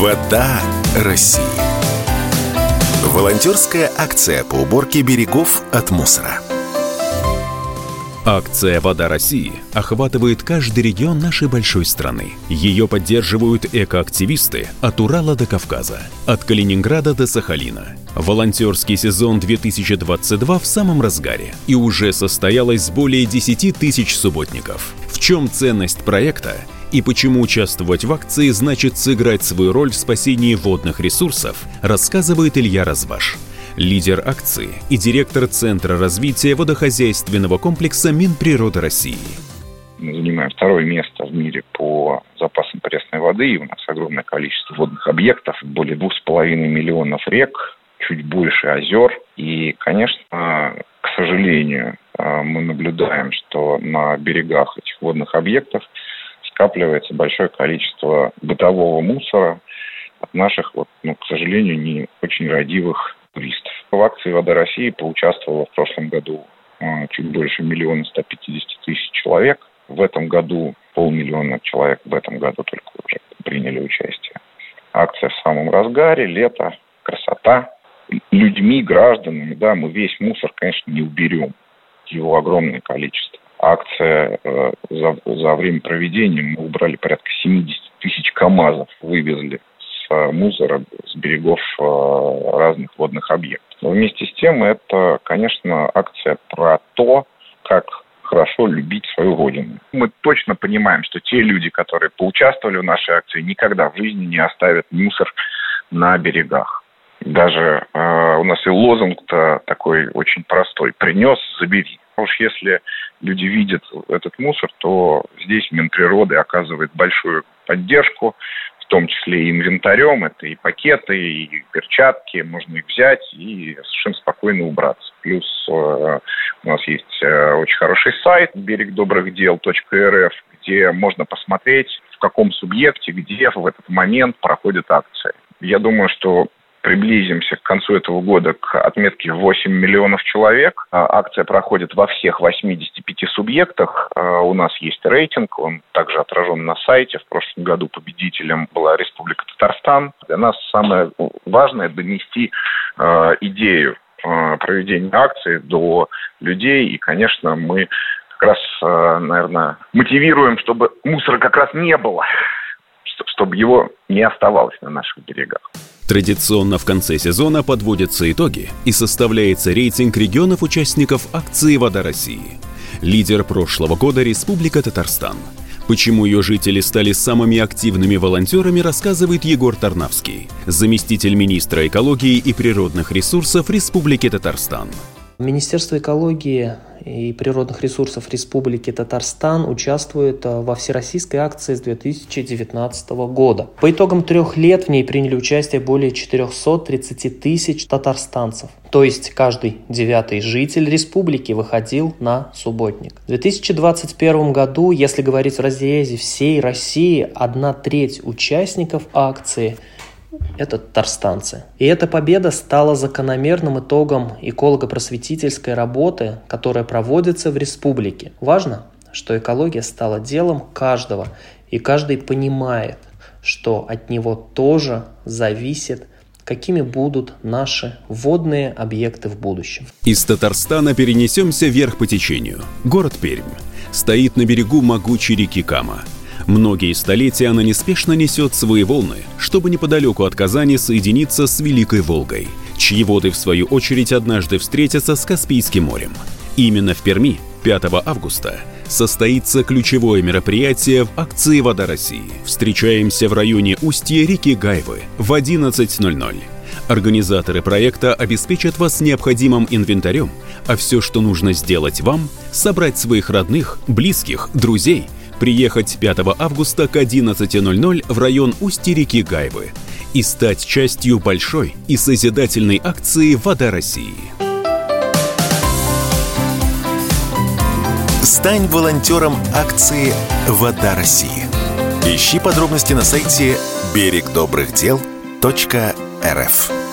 Вода России. Волонтерская акция по уборке берегов от мусора. Акция «Вода России» охватывает каждый регион нашей большой страны. Ее поддерживают экоактивисты от Урала до Кавказа, от Калининграда до Сахалина. Волонтерский сезон 2022 в самом разгаре, и уже состоялось более 10 тысяч субботников. В чем ценность проекта – и почему участвовать в акции значит сыграть свою роль в спасении водных ресурсов, рассказывает Илья Разваш, лидер акции и директор Центра развития водохозяйственного комплекса Минприроды России. Мы занимаем второе место в мире по запасам пресной воды, и у нас огромное количество водных объектов, более двух с половиной миллионов рек, чуть больше озер. И, конечно, к сожалению, мы наблюдаем, что на берегах этих водных объектов скапливается большое количество бытового мусора от наших, вот, ну, к сожалению, не очень родивых туристов. В акции «Вода России» поучаствовало в прошлом году а, чуть больше миллиона 150 тысяч человек. В этом году полмиллиона человек в этом году только уже приняли участие. Акция в самом разгаре, лето, красота. Людьми, гражданами, да, мы весь мусор, конечно, не уберем. Его огромное количество акция э, за, за время проведения мы убрали порядка 70 тысяч КАМАЗов, вывезли с э, мусора с берегов э, разных водных объектов. Но вместе с тем это, конечно, акция про то, как хорошо любить свою родину. Мы точно понимаем, что те люди, которые поучаствовали в нашей акции, никогда в жизни не оставят мусор на берегах. Даже э, у нас и лозунг-то такой очень простой. Принес, забери. Уж если люди видят этот мусор, то здесь Минприроды оказывает большую поддержку, в том числе и инвентарем. Это и пакеты, и перчатки. Можно их взять и совершенно спокойно убраться. Плюс э, у нас есть э, очень хороший сайт берегдобрыхдел.рф, где можно посмотреть, в каком субъекте, где в этот момент проходит акция. Я думаю, что приблизимся к концу этого года к отметке 8 миллионов человек. А, акция проходит во всех 85 субъектах. А, у нас есть рейтинг, он также отражен на сайте. В прошлом году победителем была Республика Татарстан. Для нас самое важное донести а, идею проведения акции до людей. И, конечно, мы как раз, наверное, мотивируем, чтобы мусора как раз не было, чтобы его не оставалось на наших берегах. Традиционно в конце сезона подводятся итоги и составляется рейтинг регионов-участников акции «Вода России». Лидер прошлого года – Республика Татарстан. Почему ее жители стали самыми активными волонтерами, рассказывает Егор Тарнавский, заместитель министра экологии и природных ресурсов Республики Татарстан. Министерство экологии и природных ресурсов Республики Татарстан участвует э, во всероссийской акции с 2019 года. По итогам трех лет в ней приняли участие более 430 тысяч татарстанцев. То есть каждый девятый житель республики выходил на субботник. В 2021 году, если говорить в разрезе всей России, одна треть участников акции – это татарстанцы. И эта победа стала закономерным итогом эколого-просветительской работы, которая проводится в республике. Важно, что экология стала делом каждого, и каждый понимает, что от него тоже зависит какими будут наши водные объекты в будущем. Из Татарстана перенесемся вверх по течению. Город Пермь стоит на берегу могучей реки Кама – Многие столетия она неспешно несет свои волны, чтобы неподалеку от Казани соединиться с Великой Волгой, чьи воды, в свою очередь, однажды встретятся с Каспийским морем. Именно в Перми 5 августа состоится ключевое мероприятие в акции «Вода России». Встречаемся в районе устья реки Гайвы в 11.00. Организаторы проекта обеспечат вас необходимым инвентарем, а все, что нужно сделать вам – собрать своих родных, близких, друзей – приехать 5 августа к 11.00 в район устья реки Гайвы и стать частью большой и созидательной акции «Вода России». Стань волонтером акции «Вода России». Ищи подробности на сайте берегдобрыхдел.рф.